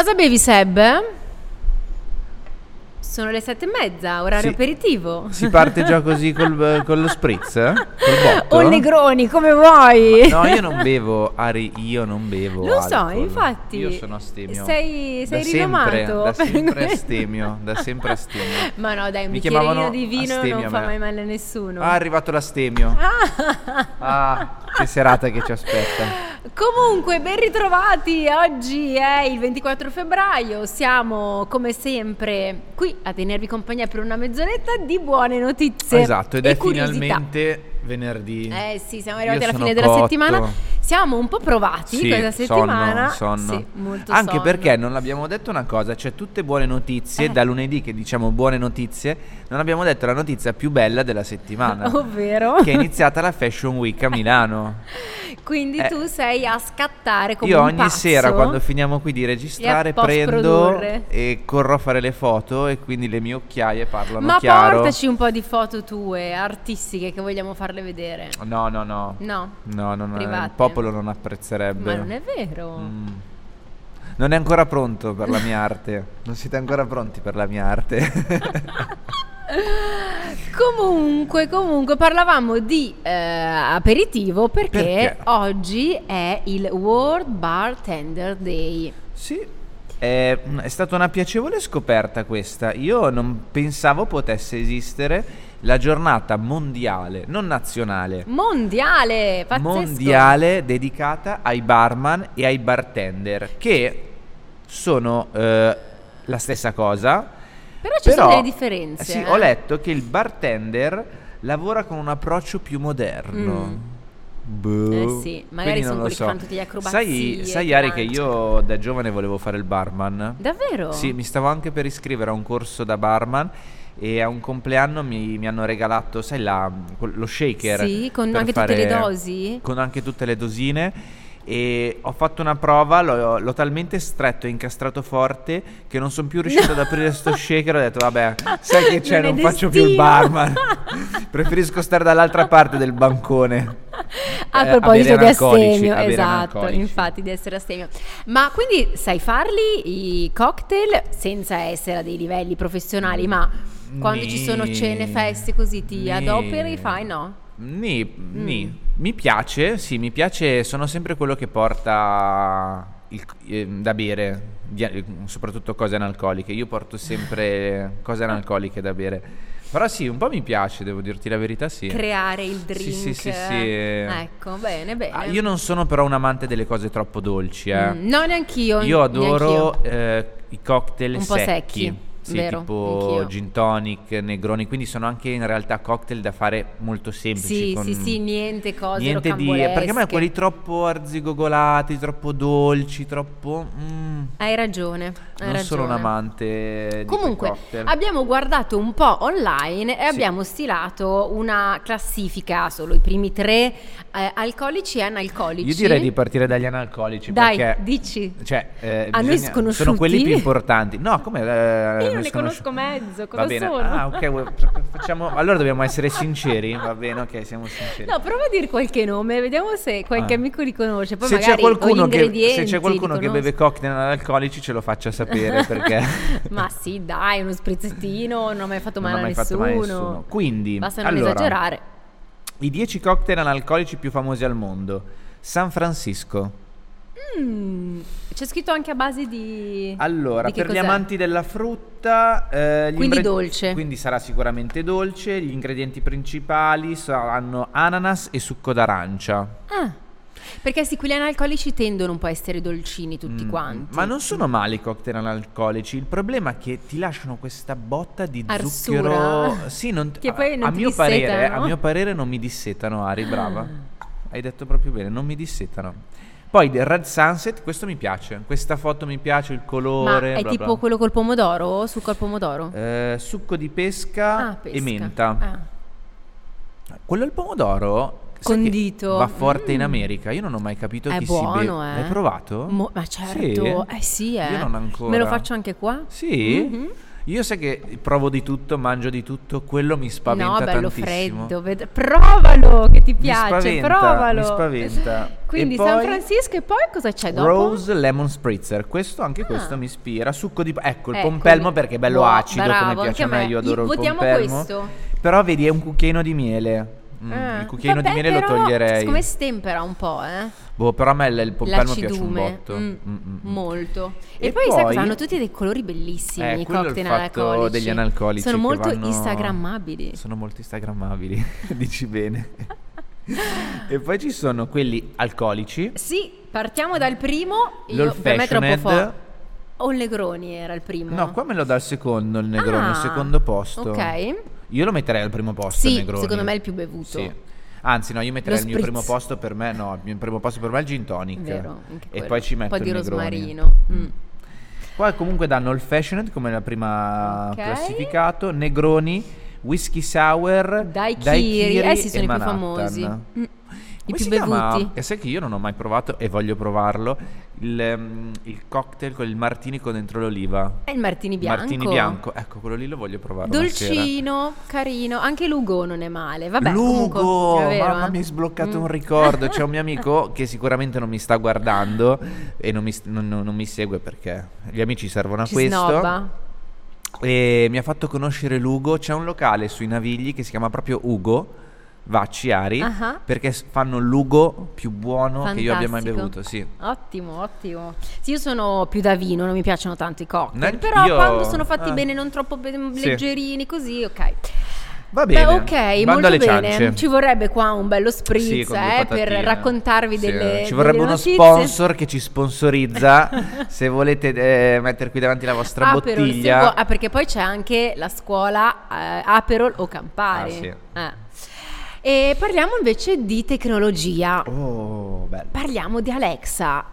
Cosa bevi, Seb? Sono le sette e mezza, orario Sì. aperitivo. Si parte già così col, con lo spritz? eh? Col botto? O Negroni, come vuoi. No, io non bevo, Ari, io non bevo Lo so, infatti. Io sono astemio. Sei, sei da sempre, rinomato. da per sempre astemio, da sempre astemio. Ma no, dai, un Mi bicchierino chiamavano di vino non fa mai male a nessuno. Ah, è arrivato l'astemio. Ah, che serata che ci aspetta. Comunque, ben ritrovati. Oggi è il 24 febbraio. Siamo come sempre qui a tenervi compagnia per una mezz'oretta di buone notizie. Esatto, ed è curiosità. venerdì venerdì. Eh sì, siamo arrivati Io alla fine della cotto. settimana. Siamo un po' provati Sì, questa settimana. sonno, sonno. Sì, Anche sonno. perché non abbiamo detto una cosa, c'è tutte buone notizie, Eh. da lunedì che diciamo buone notizie, non abbiamo detto la notizia più bella della settimana, Ovvero? che è iniziata la Fashion Week a Milano. Quindi Eh. tu sei a scattare come Io un ogni pazzo. sera quando finiamo qui di registrare prendo e corro a fare le foto e quindi le mie occhiaie parlano Ma chiaro. portaci un po' di foto tue, artistiche, che vogliamo farle vedere. No, no, no. No, No, no, no, Private. il popolo non apprezzerebbe. ma non è vero. Mm. Non è ancora pronto per la mia arte. Non siete ancora pronti per la mia arte. Comunque, comunque, parlavamo di eh, aperitivo perché, Perché? oggi è il World Bartender Day. sì, è, è stata una piacevole scoperta questa. Io non pensavo potesse esistere la giornata mondiale, non nazionale, Mondiale, pazzesco. mondiale dedicata ai barman e ai bartender, che sono eh, la stessa cosa. Però ci sono Però, delle differenze. Sì, eh. ho letto che il bartender lavora con un approccio più moderno. Mm. Boh. Eh sì, magari Quindi sono non lo quelli che so. fanno tutte le acrobazie Sai, sai che Ari che io da giovane volevo fare il barman? Davvero? Sì, mi stavo anche per iscrivere a un corso da barman e a un compleanno mi, mi hanno regalato, sai, la- lo shaker. Sì, con anche tutte le fare- dosi? Con anche tutte le dosine. E ho fatto una prova, l'ho, l'ho talmente stretto e incastrato forte che non sono più riuscito ad aprire sto shaker. Ho detto, vabbè, sai che c'è, Non non, faccio più il destino." barman. Preferisco stare dall'altra parte del bancone. A Eh, proposito di astemio, esatto, infatti di essere astemio. Ma quindi sai farli i cocktail senza essere a dei livelli professionali, ma quando ci sono Ni- cene, feste così ti ni- adoperi, fai no? Ni, Mm. ni. Mi piace, sì, mi piace, sono sempre quello che porta il- eh, da bere, di- soprattutto cose analcoliche. Io porto sempre cose analcoliche da bere. Però sì, un po' mi piace, devo dirti la verità, sì. Creare il Sì, drink. sì, sì, sì. Ecco, bene, bene. Ah, io non sono però un amante delle cose troppo dolci, eh. Mm, no, neanch'io. Io adoro neanch'io. eh, i cocktail Un po' secchi. Sì, vero, tipo anch'io. gin tonic, negroni, quindi sono anche in realtà cocktail da fare molto semplici. Sì, sì, sì, niente cose Niente di... Perché a me quelli troppo arzigogolati, troppo dolci, troppo... mm, Hai ragione, hai non ragione. sono un amante Comunque, abbiamo guardato un po' online e Sì. abbiamo stilato una classifica, solo i primi tre eh, alcolici e analcolici. Io direi di partire dagli analcolici Dai, perché... dici. Cioè, eh, A noi bisogna- sconosciuti? sono quelli più importanti. No, come? eh, Io non ne conosco mezzo, cosa Va bene. sono? Ah, ok, facciamo... Allora dobbiamo essere sinceri? Va bene, ok, siamo sinceri. No, prova a dire qualche nome, vediamo se qualche Ah. amico li conosce. Poi se magari c'è qualcuno, gli che, se c'è qualcuno che beve cocktail analcolici ce lo faccia sapere perché Ma sì, dai, uno sprizzettino non ha mai fatto non male ha mai a fatto nessuno. mai nessuno. Quindi, Basta non allora, esagerare. I 10 cocktail analcolici più famosi al mondo. San Francisco. Mm, c'è scritto anche a base di... Allora, di per gli cos'è? amanti della frutta, eh, gli Quindi dolce. Quindi sarà sicuramente dolce. Gli ingredienti principali saranno ananas e succo d'arancia. Ah, perché sì, quelli analcolici tendono un po' a essere dolcini tutti Mm, quanti. Ma non sono male i cocktail analcolici. Il problema è che ti lasciano questa botta di Arsura. zucchero. Sì, non Che poi non a, ti mio parere, dissetano. a mio parere non mi dissetano, Ari, brava. Hai detto proprio bene, non mi dissetano. Poi del Red Sunset, questo mi piace. Questa foto mi piace, il Ma colore. è bla tipo bla. quello col pomodoro? Succo al pomodoro? Eh, succo di pesca, ah, pesca. e menta. Ah. Quello al pomodoro. Condito. Va forte in Mm. America. Io non ho mai capito È chi buono, si beve. eh. L'hai provato? Mo- ma certo, Sì? eh sì, eh. Io non ancora. Me lo faccio anche qua? Sì? Mhm. Io sai che provo di tutto, mangio di tutto, quello mi spaventa no, bello tantissimo. freddo. ved- Provalo che ti Mi piace, spaventa, provalo. mi spaventa. Quindi E San poi Francisco e poi cosa c'è dopo? Rose Lemon Spritzer, questo anche Ah. questo mi ispira, succo di ecco il Eccomi. pompelmo perché è bello Buono, acido bravo, come piace a me, io adoro Io- il votiamo pompelmo. questo. Però vedi è un cucchiaino di miele. Mm, Ah, il cucchiaino vabbè, di miele lo toglierei. Come stempera un po', eh? Boh, però a me il pompelmo piace un botto. mm, Mm, mm, mm. molto. E, E poi, sai poi- cosa? Hanno tutti dei colori bellissimi Eh, i cocktail analcolici. degli analcolici Sono molto vanno- instagrammabili. Sono molto instagrammabili, dici bene. e poi ci sono quelli alcolici. Sì, partiamo dal primo. Io, per me è troppo forte. O il Negroni era il primo. No, qua me lo dà il secondo, il Negroni, Ah, il secondo posto. Ok. Io lo metterei al primo posto, Sì, Negroni. secondo me è il più bevuto. Sì. Anzi, no, io metterei Lo il mio spritz. primo posto per me, no, il mio primo posto per me è il gin tonic. Vero, e poi ci metto Un po' di rosmarino. Mm. Poi comunque danno il fashioned come la prima Ok. classificato, Negroni, Whisky Sour, Daiquiri, eh sì, sono i più Manhattan. famosi. Mm. I Come più si chiama? bevuti. E sai che io non ho mai provato e voglio provarlo il, ehm, il cocktail con il martini con dentro l'oliva. È il martini bianco. Martini bianco, ecco quello lì lo voglio provare. Dolcino, carino. Anche Lugo non è male. Vabbè, Lugo, comunque, vero, mamma eh? mi hai sbloccato Mm. un ricordo. C'è un mio amico che sicuramente non mi sta guardando e non mi, non- non- non mi segue perché gli amici servono a Ci questo. snobba. E mi ha fatto conoscere Lugo. C'è un locale sui Navigli che si chiama proprio Ugo. Vacci Ari Ah. perché fanno il Lugo più buono che io abbia mai Fantastico. bevuto. Sì. Ottimo, ottimo. Sì, io sono più da vino, non mi piacciono tanto i cocktail. Neanche Però io- quando sono fatti eh. bene, non troppo be- Sì. leggerini, così, ok. Va bene. Beh, ok, Bando molto bene. ciance. Ci vorrebbe qua un bello spritz Sì, eh, per raccontarvi Sì, delle Ci vorrebbe delle uno notizie. sponsor che ci sponsorizza. se volete eh, mettere qui davanti la vostra Aperol, se bottiglia. vuoi- ah, perché poi c'è anche la scuola eh, Aperol o Campari. Ah, sì. E parliamo invece di tecnologia. Oh, bello. Parliamo di Alexa.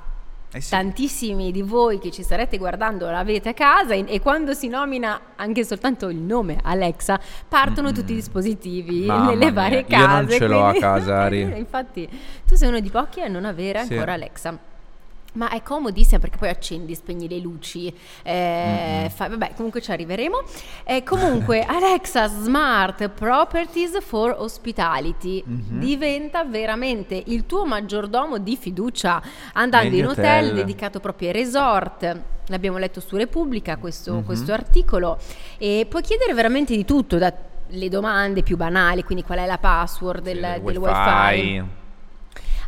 Eh sì. Tantissimi di voi che ci starete guardando l'avete a casa e, e quando si nomina anche soltanto il nome Alexa partono tutti i dispositivi Mamma nelle mia, varie io case. non ce l'ho a quindi- casa, Ari. Infatti tu sei uno di pochi a non avere Sì. ancora Alexa. Ma è comodissima perché poi accendi, spegni le luci, eh, fa- vabbè comunque ci arriveremo. Eh, comunque Alexa Smart Properties for Hospitality Mhm. diventa veramente il tuo maggiordomo di fiducia andando Negli in hotel, hotel. dedicato proprio ai resort. L'abbiamo letto su Repubblica questo, Mhm. questo articolo e puoi chiedere veramente di tutto, dalle domande più banali, quindi qual è la password del, Sì, del wifi. wifi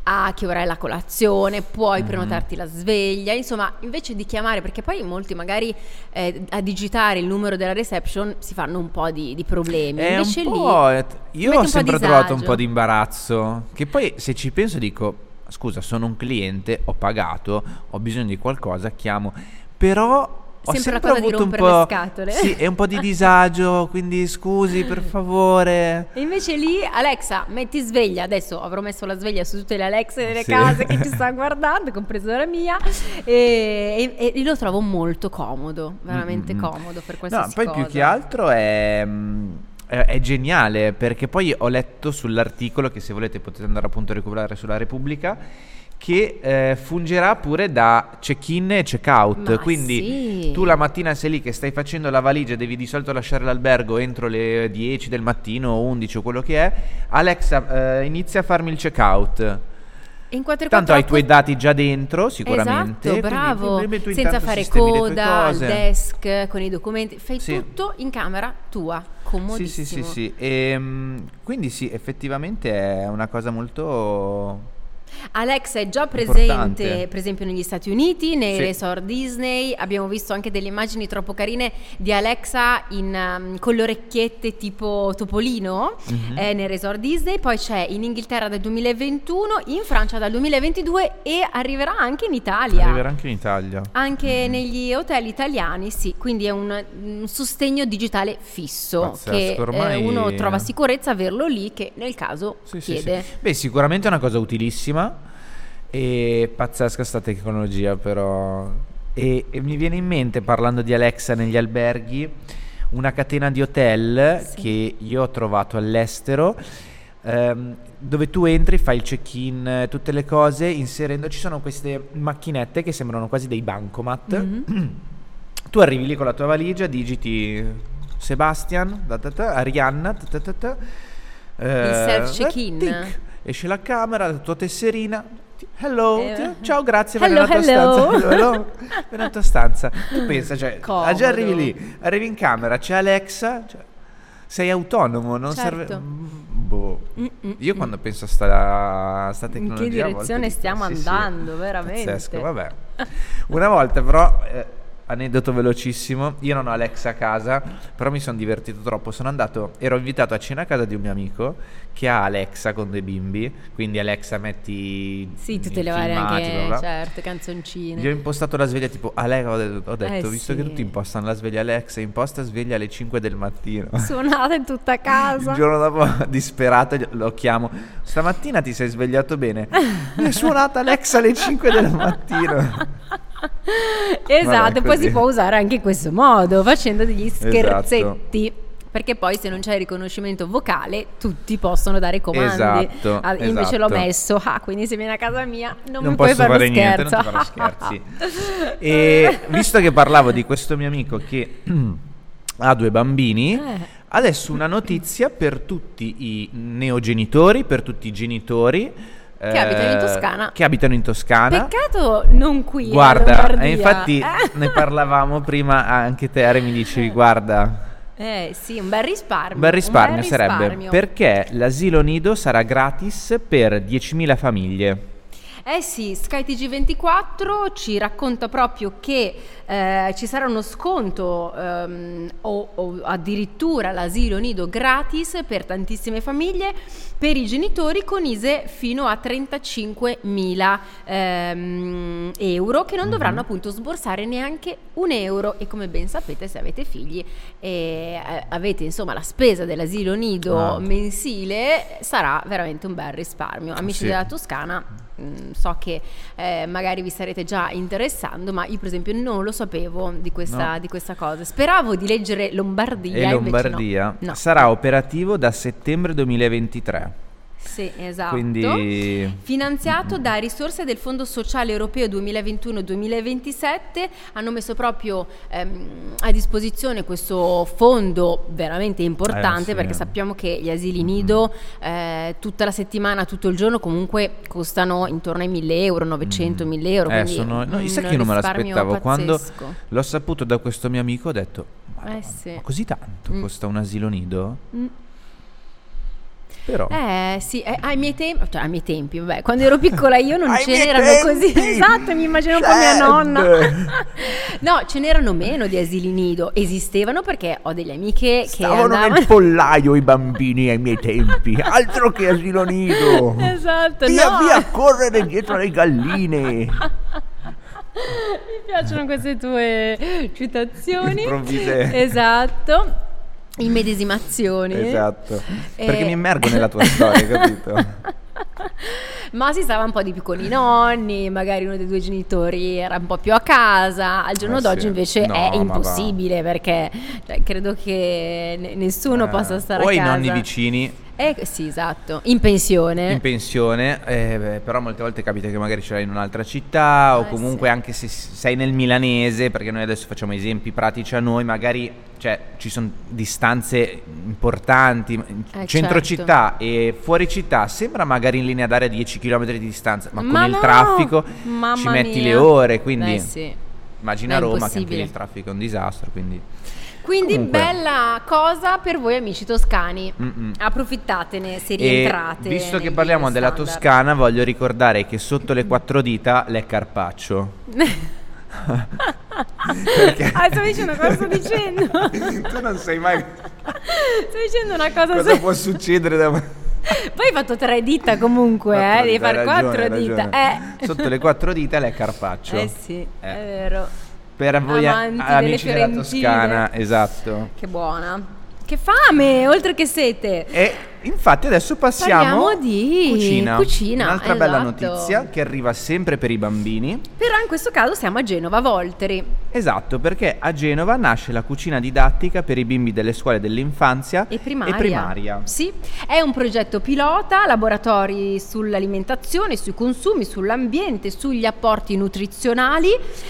a che ora è la colazione, puoi Mhm. prenotarti la sveglia, insomma, invece di chiamare, perché poi molti magari eh, a digitare il numero della reception si fanno un po' di, di problemi. È invece un lì po', io ho sempre trovato un po' di imbarazzo. Che poi se ci penso dico, scusa, sono un cliente, ho pagato, ho bisogno di qualcosa, chiamo. Però ho Sempre sempre cosa di avuto un rompere le po', scatole. sì, e un po' di disagio, quindi scusi per favore. E invece lì, Alexa, metti sveglia. Adesso avrò messo la sveglia su tutte le Alexe delle Sì. case che ci stanno guardando, compresa la mia. E, e- e lo trovo molto comodo, veramente Mm, mm, mm. comodo per No, qualsiasi poi cosa. più che altro mm, è, è geniale perché poi ho letto sull'articolo che se volete potete andare appunto a recuperare sulla Repubblica che eh, fungerà pure da check-in e check-out. Ma Quindi sì. tu la mattina sei lì che stai facendo la valigia, devi di solito lasciare l'albergo entro le 10 del mattino o 11 o quello che è. Alexa, eh, inizia a farmi il check-out. E in 4 Tanto hai i tuoi dati già dentro, sicuramente. Esatto, quindi bravo. tu- tu Senza fare coda al desk con i documenti, fai Sì. tutto in camera tua, Sì, comodissimo. sì, sì, sì. Ehm, quindi sì, effettivamente è una cosa molto... Alexa è già Importante. presente, per esempio, negli Stati Uniti, nei Sì. resort Disney. Abbiamo visto anche delle immagini troppo carine di Alexa in, um, con le orecchiette tipo Topolino Mhm. eh, nei resort Disney. Poi c'è in Inghilterra dal 2021, in Francia dal 2022 e arriverà anche in Italia. Arriverà anche in Italia. Anche negli hotel italiani, sì, quindi è un, un sostegno digitale fisso Pazzesco, che eh, ormai- uno trova sicurezza averlo lì che nel caso Sì, sì, chiede. sì. Beh, sicuramente è una cosa utilissima e pazzesca sta tecnologia però. E, e mi viene in mente, parlando di Alexa negli alberghi, una catena di hotel Sì. che io ho trovato all'estero. ehm, dove tu entri, fai il check-in, eh, tutte le cose, inserendo ci sono queste macchinette che sembrano quasi dei bancomat Mhm. tu arrivi lì con la tua valigia, digiti Sebastian, da, da, da, Arianna, ta, ta, ta, ta, Il self eh, check-in. tic, esce la camera, la tua tesserina. Hello, Eh, ti- ciao, grazie, hello, vai nella tua hello. stanza. Hello, hello, nella tua stanza. Tu pensa, cioè, Comodo. già arrivi lì, arrivi in camera, c'è Alexa, cioè, sei autonomo, non Certo. serve... Boh. Io quando penso a sta, sta In tecnologia... che a volte direzione dico, stiamo sì, sì, andando, veramente? Pazzesco, vabbè. Una volta però, eh, aneddoto velocissimo, io non ho Alexa a casa, però mi sono divertito troppo. Sono andato, ero invitato a cena a casa di un mio amico che ha Alexa con dei bimbi, quindi Alexa metti Sì, tutte le varie anche, bla certo, canzoncine. Gli ho impostato la sveglia tipo Alexa, ho detto, ho detto, Eh, visto sì. che tutti impostano la sveglia Alexa, imposta sveglia alle 5 del mattino. Suonate in tutta casa. Il giorno dopo, disperato, lo chiamo. Stamattina ti sei svegliato bene? Mi è suonata Alexa alle 5 del mattino. Esatto, Vabbè, poi si può usare anche in questo modo, facendo degli Esatto. scherzetti. Perché poi se non c'è il riconoscimento vocale, tutti possono dare comandi. Esatto, Ah, Invece l'ho esatto. messo, ah, quindi se vieni a casa mia non, non mi puoi posso fare, fare niente, non scherzo. farò scherzi. e visto che parlavo di questo mio amico che ha due bambini, Eh. adesso una notizia per tutti i neogenitori, per tutti i genitori Che abitano in Toscana. Che abitano in Toscana. Peccato non qui. in Guarda, Lombardia. e infatti Eh. ne parlavamo prima, anche te Are mi dicevi, guarda, Eh sì, un bel risparmio. un bel risparmio un bel sarebbe, risparmio. perché l'asilo nido sarà gratis per 10.000 famiglie. Eh sì, Sky TG24 ci racconta proprio che eh, ci sarà uno sconto ehm, o, o addirittura l'asilo nido gratis per tantissime famiglie per i genitori con ISE fino a 35.000 ehm, euro che non Mhm. dovranno appunto sborsare neanche un euro e come ben sapete se avete figli e eh, avete insomma la spesa dell'asilo nido Ah. mensile sarà veramente un bel risparmio. Amici Sì. della Toscana, mh, so che eh, magari vi starete già interessando, ma io per esempio non lo sapevo di questa, No. di questa cosa. Speravo di leggere Lombardia. E Lombardia no. No. sarà operativo da settembre 2023. Sì, esatto. Quindi Finanziato da risorse del Fondo Sociale Europeo 2021-2027, hanno messo proprio ehm, a disposizione questo fondo veramente importante Eh, sì. perché sappiamo che gli asili nido eh, tutta la settimana, tutto il giorno comunque costano intorno ai 1000 euro, 900, 1000 euro. Eh, sono- no, sai che io non me l'aspettavo quando l'ho saputo da questo mio amico ho detto "Madonna, Eh, sì. ma così tanto Mm. costa un asilo nido? Mm. Però Eh sì, eh, ai miei tempi, cioè ai miei tempi, vabbè, quando ero piccola io non Ai ce miei n'erano così, esatto, mi immagino un po' mia Certo. nonna. no, ce n'erano meno di asili nido, esistevano perché ho delle amiche che stavano andavano... nel pollaio i bambini ai miei tempi, altro che asilo nido. Esatto, via no. via a correre dietro alle galline. Mi piacciono queste tue citazioni. Improvvise. Esatto. Immedesimazioni. Esatto. Eh. Perché mi immergo nella tua storia, capito? Ma si stava un po' di più con i nonni, magari uno dei due genitori era un po' più a casa. Al giorno Eh d'oggi sì. invece No, è impossibile perché cioè, credo che ne- nessuno Eh, possa stare o a i casa. nonni vicini Eh, sì, esatto. In pensione. in pensione, eh, beh, però molte volte capita che magari ce l'hai in un'altra città o Eh, comunque sì. anche se sei nel milanese, perché noi adesso facciamo esempi pratici a noi, magari cioè, ci sono distanze importanti, Eh, centro certo. città e fuori città sembra magari in linea d'aria 10 km di distanza, ma con Ma il no! traffico Mamma ci metti mia. le ore, quindi sì. immagina È Roma che anche il traffico è un disastro, quindi Quindi Comunque. bella cosa per voi amici toscani. Mm-mm. Approfittatene se E rientrate. visto che parliamo della standard. Toscana, voglio ricordare che sotto le quattro dita l'è Carpaccio. Perché? Ah, sto dicendo cosa sto dicendo? tu non sai mai sto dicendo una cosa. cosa su- può succedere da Poi hai fatto tre dita comunque, eh, Quattro devi dita, fare quattro ragione, dita. Eh. Sotto le quattro dita l'è Carpaccio. Eh sì, Eh. è vero. Per voi Amanti amici della. Toscana, esatto. Che buona. Che fame, oltre che sete. E infatti adesso passiamo Parliamo di cucina. cucina, Un'altra bella esatto. notizia che arriva sempre per i bambini. Però in questo caso siamo a Genova, Volteri. Esatto, perché a Genova nasce la cucina didattica per i bimbi delle scuole dell'infanzia E primaria. E primaria. Sì, è un progetto pilota, laboratori sull'alimentazione, sui consumi, sull'ambiente, sugli apporti nutrizionali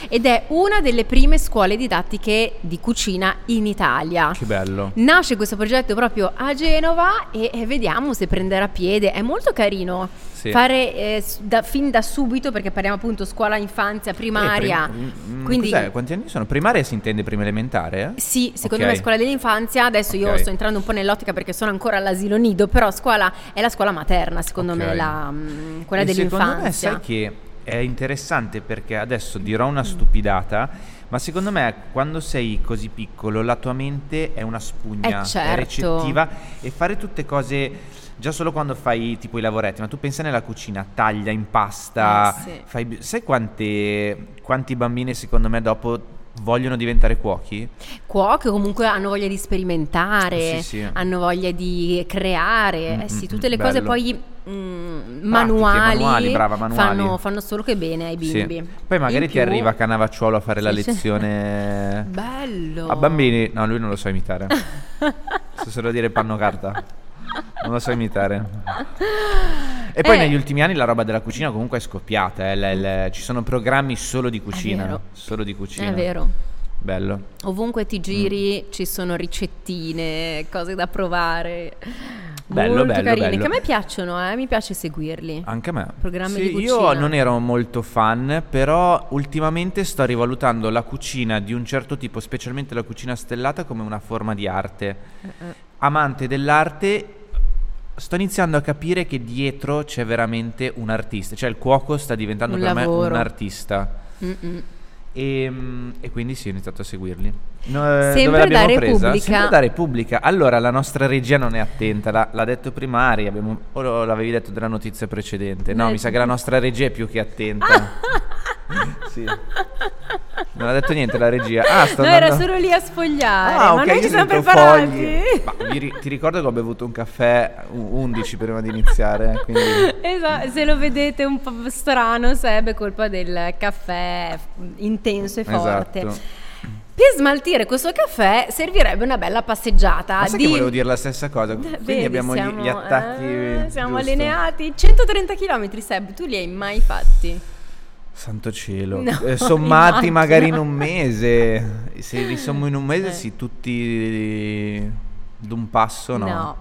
ed è una delle prime scuole didattiche di cucina in Italia. Che bello. Nasce questo progetto proprio a Genova e, e vediamo se prenderà piede. È molto carino Sì. fare eh, da- fin da subito, perché parliamo appunto scuola infanzia, primaria. Eh, prim- mm, quindi cos'è? Quanti anni sono? Primaria si intende prima elementare? eh? sì, secondo Ok. me scuola dell'infanzia, adesso io Ok. sto entrando un po' nell'ottica perché sono ancora all'asilo nido, però scuola è la scuola materna, secondo Ok. me, la, mm, quella E Secondo me dell'infanzia. sai che è interessante perché adesso dirò una stupidata, ma secondo me quando sei così piccolo la tua mente è una spugna, Eh, certo. è recettiva e fare tutte cose già solo quando fai tipo i lavoretti, ma tu pensa nella cucina, taglia, impasta, Eh, sì. fai, sai quante, quanti bambini secondo me dopo vogliono diventare cuochi? Cuoche comunque hanno voglia di sperimentare, Sì, sì. hanno voglia di creare, Mm, eh sì, mm, tutte le mm, cose bello. poi mm, manuali, manuali, brava, manuali. Fanno, fanno solo che bene ai Sì. bimbi. Poi magari In ti più- arriva Canavacciuolo a fare la Sì, sì. lezione... Bello. A bambini, no, lui non lo so imitare. so solo dire panno carta. Non lo so imitare. E poi Eh. negli ultimi anni la roba della cucina comunque è scoppiata. eh, le- le- ci sono programmi solo di cucina. Solo di cucina. È vero. Bello. Ovunque ti giri Mm. ci sono ricettine, cose da provare. Bello, Molto bello, carine, bello. che a me piacciono, eh, mi piace seguirli. Anche a me. Programmi Sì, di Io cucina. non ero molto fan, però ultimamente sto rivalutando la cucina di un certo tipo, specialmente la cucina stellata, come una forma di arte. Eh, Amante dell'arte, sto iniziando a capire che dietro c'è veramente un artista, cioè il cuoco sta diventando Un per me lavoro. un artista. E, mm, e quindi sì, ho iniziato a seguirli. No, eh, Sempre dove l'abbiamo da presa? Repubblica. Sempre da Repubblica. Allora, la nostra regia non è attenta, l'ha, l'ha detto prima Ari, abbiamo- o lo- l'avevi detto della notizia precedente. No, Eh, mi sa che la nostra regia è più che attenta. sì. Non ha detto niente la regia. Ah, sto No, andando... era solo lì a sfogliare, Ah, ma ok, noi ci siamo preparati. Ma ri- ti ricordo che ho bevuto un caffè u- 11 prima di iniziare, quindi... Esatto, se lo vedete un po' strano sarebbe colpa del caffè intenso e forte. Esatto. Per smaltire questo caffè servirebbe una bella passeggiata Ma sai di... che volevo dire la stessa cosa? Quindi Vedi, abbiamo gli- siamo, gli, attacchi. eh, siamo giusto? allineati. 130 km, Seb, tu li hai mai fatti? Santo cielo. No, Eh, sommati immagino. magari in un mese. Se li sommo in un mese, Eh. sì, tutti d'un passo, no.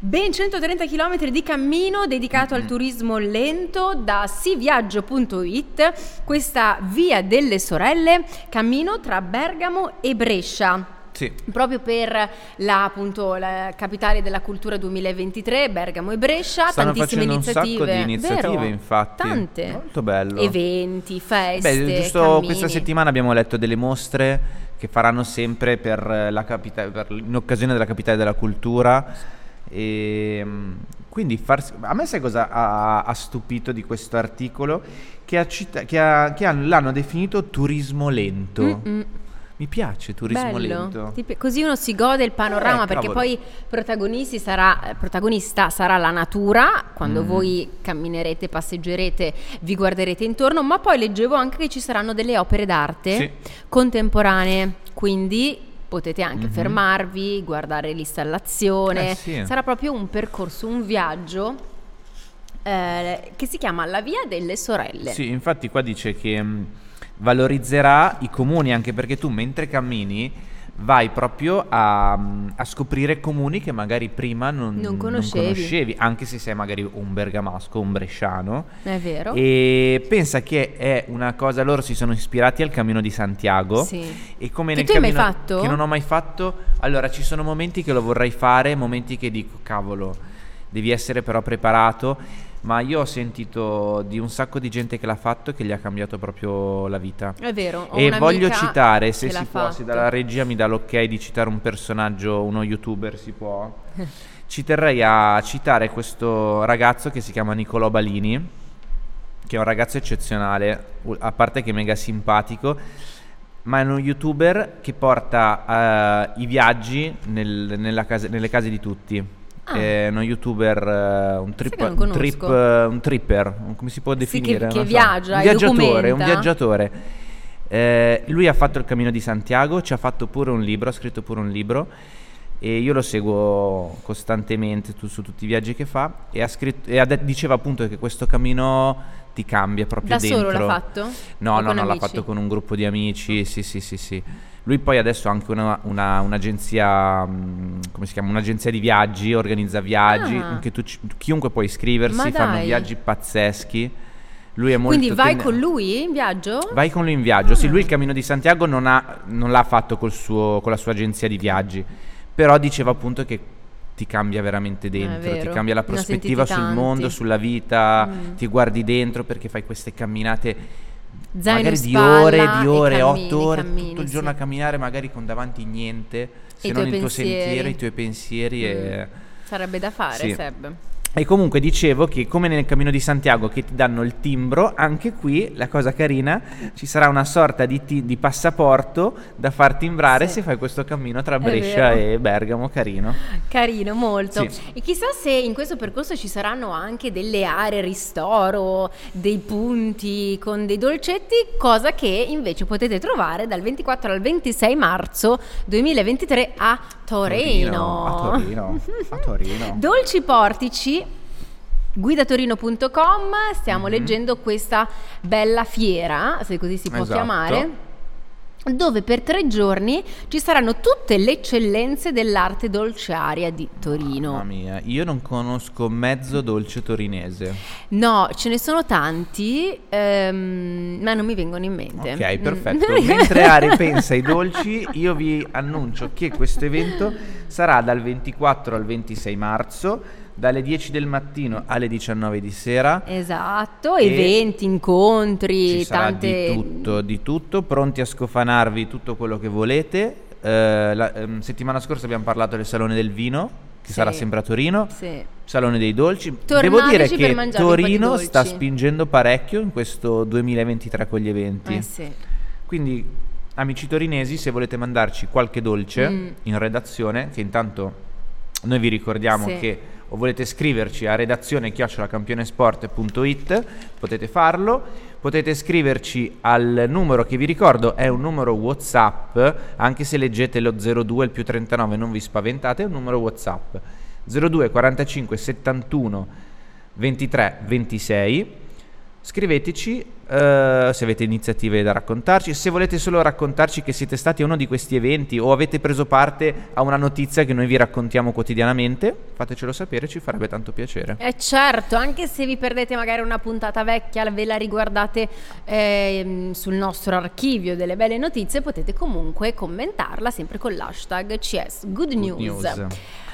Ben 130 km di cammino dedicato al turismo lento da siviaggio.it, questa via delle sorelle, cammino tra Bergamo e Brescia. Sì. Proprio per la, appunto, la capitale della cultura 2023, Bergamo e Brescia, Stanno tantissime facendo un iniziative. sacco di iniziative, Vero? infatti. Tante. Molto bello. Eventi, feste, Beh, giusto cammini. questa settimana abbiamo letto delle mostre che faranno sempre per la capita- per- in occasione della capitale della cultura. E, mm, quindi farsi- a me sai cosa ha, ha stupito di questo articolo? Che, ha cita- che ha- che hanno- l'hanno definito turismo lento. Mm-mm. Mi piace turismo Bello. lento. Pi- così uno si gode il panorama Eh, perché cavolo. poi protagonisti sarà, eh, protagonista sarà la natura quando Mm. voi camminerete, passeggerete, vi guarderete intorno, ma poi leggevo anche che ci saranno delle opere d'arte Sì. contemporanee, quindi potete anche Mhm. fermarvi, guardare l'installazione, Eh, sì. sarà proprio un percorso, un viaggio eh, che si chiama La Via delle Sorelle. Sì, infatti qua dice che mh, valorizzerà i comuni anche perché tu mentre cammini vai proprio a, a scoprire comuni che magari prima non, Non conoscevi. conoscevi, anche se sei magari un bergamasco, un bresciano. È vero? E pensa che è una cosa, loro si sono ispirati al Cammino di Santiago. Sì. E come Che nel tu hai mai cammino fatto? che non ho mai fatto, allora ci sono momenti che lo vorrei fare, momenti che dico cavolo, devi essere però preparato, ma io ho sentito di un sacco di gente che l'ha fatto e che gli ha cambiato proprio la vita. È vero. E voglio citare, se si può, se fatto. dalla regia mi dà l'ok di citare un personaggio, uno youtuber, si può. Ci terrei a citare questo ragazzo che si chiama Nicolò Balini, che è un ragazzo eccezionale, a parte che è mega simpatico, ma è uno youtuber che porta eh, i viaggi nel- nella casa- nelle case di tutti. Ah. È uno youtuber, eh, un, trip, un, trip, eh, un tripper, come si può Sì, che- definire? che viaggia un e viaggiatore, un viaggiatore. Eh, lui ha fatto il Cammino di Santiago, ci ha fatto pure un libro, ha scritto pure un libro e io lo seguo costantemente tu, su tutti i viaggi che fa e, ha scritto, e ha de- diceva appunto che questo cammino ti cambia proprio da dentro. Da solo l'ha fatto? No, no, no, amici? l'ha fatto con un gruppo di amici, sì, sì, sì, sì. Lui poi adesso ha anche una, una, un'agenzia, mm, come si chiama? Un'agenzia di viaggi, organizza viaggi, Ah. tu, chiunque può iscriversi, fanno viaggi pazzeschi. Lui è molto Quindi vai tende- con lui in viaggio? Vai con lui in viaggio. Sì, Ah. lui il Cammino di Santiago non, ha- non l'ha fatto col suo- con la sua agenzia di viaggi, però diceva appunto che ti cambia veramente dentro, ti cambia la prospettiva sul tanti. mondo, sulla vita, Mm. ti guardi dentro perché fai queste camminate Zaino magari di ore, e di ore, cammini, otto ore, cammini, tutto il sì. giorno a camminare magari con davanti niente, se i non il tuo pensieri. sentiero, i tuoi pensieri e... Sarebbe da fare, Sì. Seb. E comunque dicevo che come nel Cammino di Santiago che ti danno il timbro, anche qui la cosa carina, ci sarà una sorta di, ti- di passaporto da far timbrare Sì. se fai questo cammino tra Brescia e Bergamo, carino. Carino, molto. Sì. E chissà se in questo percorso ci saranno anche delle aree ristoro, dei punti con dei dolcetti, cosa che invece potete trovare dal 24 al 26 marzo 2023 a Torino. A Torino, a Torino. Dolci portici guidatorino.com stiamo Mhm. leggendo questa bella fiera, se così si può Esatto. chiamare, dove per tre giorni ci saranno tutte le eccellenze dell'arte dolciaria di Torino. Mamma mia, io non conosco mezzo dolce torinese. No, ce ne sono tanti, ehm, ma non mi vengono in mente. Ok, Mm. perfetto. Mentre Ari pensa ai dolci, io vi annuncio che questo evento sarà dal 24 al 26 marzo, dalle 10 del mattino alle 19 di sera. Esatto, E eventi, incontri, Ci sarà tante... di tutto, di tutto, pronti a scofanarvi tutto quello che volete. Eh, la ehm, settimana scorsa abbiamo parlato del Salone del Vino, che Sì. sarà sempre a Torino. Sì. Salone dei dolci. Devo dire che po' di Torino sta spingendo parecchio in questo 2023 con gli eventi. Eh sì. Quindi, amici torinesi, se volete mandarci qualche dolce Mm. in redazione, che intanto noi vi ricordiamo che o volete scriverci a redazione chiocciolacampionesport.it, potete farlo. Potete scriverci al numero che vi ricordo è un numero WhatsApp, anche se leggete lo 02 il più 39 non vi spaventate, è un numero WhatsApp. 02 45 71 23 26 Scriveteci eh, se avete iniziative da raccontarci, se volete solo raccontarci che siete stati a uno di questi eventi o avete preso parte a una notizia che noi vi raccontiamo quotidianamente, fatecelo sapere, ci farebbe tanto piacere. Eh certo, anche se vi perdete magari una puntata vecchia, ve la riguardate ehm, sul nostro archivio delle belle notizie, potete comunque commentarla sempre con l'hashtag CS Good News. news.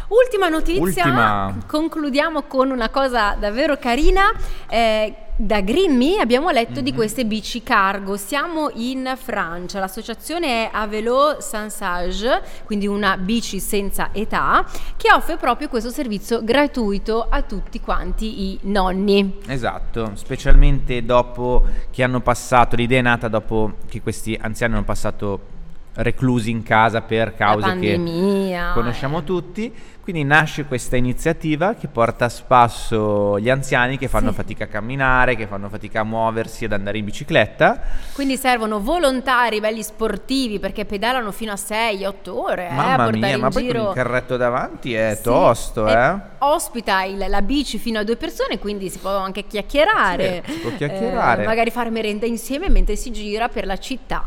Ultima notizia, Ultima. concludiamo con una cosa davvero carina. Eh, da Greenme abbiamo letto Mhm. di queste bici cargo. Siamo in Francia, l'associazione è Avelo Sansage, quindi una bici senza età, che offre proprio questo servizio gratuito a tutti quanti i nonni. Esatto, specialmente dopo che hanno passato, l'idea è nata dopo che questi anziani hanno passato reclusi in casa per cause che conosciamo tutti. Quindi nasce questa iniziativa che porta a spasso gli anziani che fanno Sì. fatica a camminare, che fanno fatica a muoversi, ad andare in bicicletta. Quindi servono volontari belli sportivi perché pedalano fino a 6-8 ore. eh, Mamma portare mia, ma poi giro. con il carretto davanti è Sì, tosto, eh? Ospita il- la bici fino a due persone, quindi si può anche chiacchierare. Sì, si può chiacchierare. eh, magari fare merenda insieme mentre si gira per la città.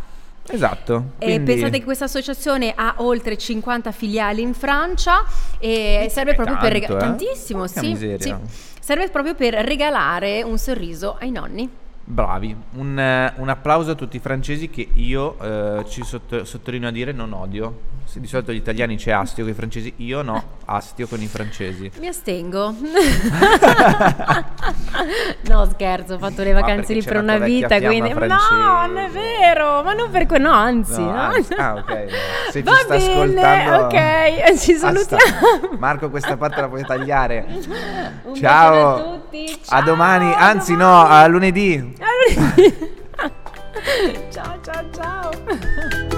Esatto. E quindi- pensate che questa associazione ha oltre 50 filiali in Francia e serve proprio per tanto, regalare eh? tantissimo, sì, sì. Serve proprio per regalare un sorriso ai nonni. Bravi, un, eh, un applauso a tutti i francesi che io eh, ci sotto- sottolineo a dire non odio. Se di solito gli italiani c'è astio con i francesi, io no, astio con i francesi. Mi astengo. no, scherzo, ho fatto le vacanze lì per una vita, quindi francese. no, non è vero, ma non per quello, no, anzi, No, no. anzi. Ah, ok. Se ci Va sta bene, ascoltando, ok, ci salutiamo. Marco, questa parte la puoi tagliare. Ciao. a tutti. A ciao, domani, a anzi domani. no, a lunedì. ciao, ciao, ciao.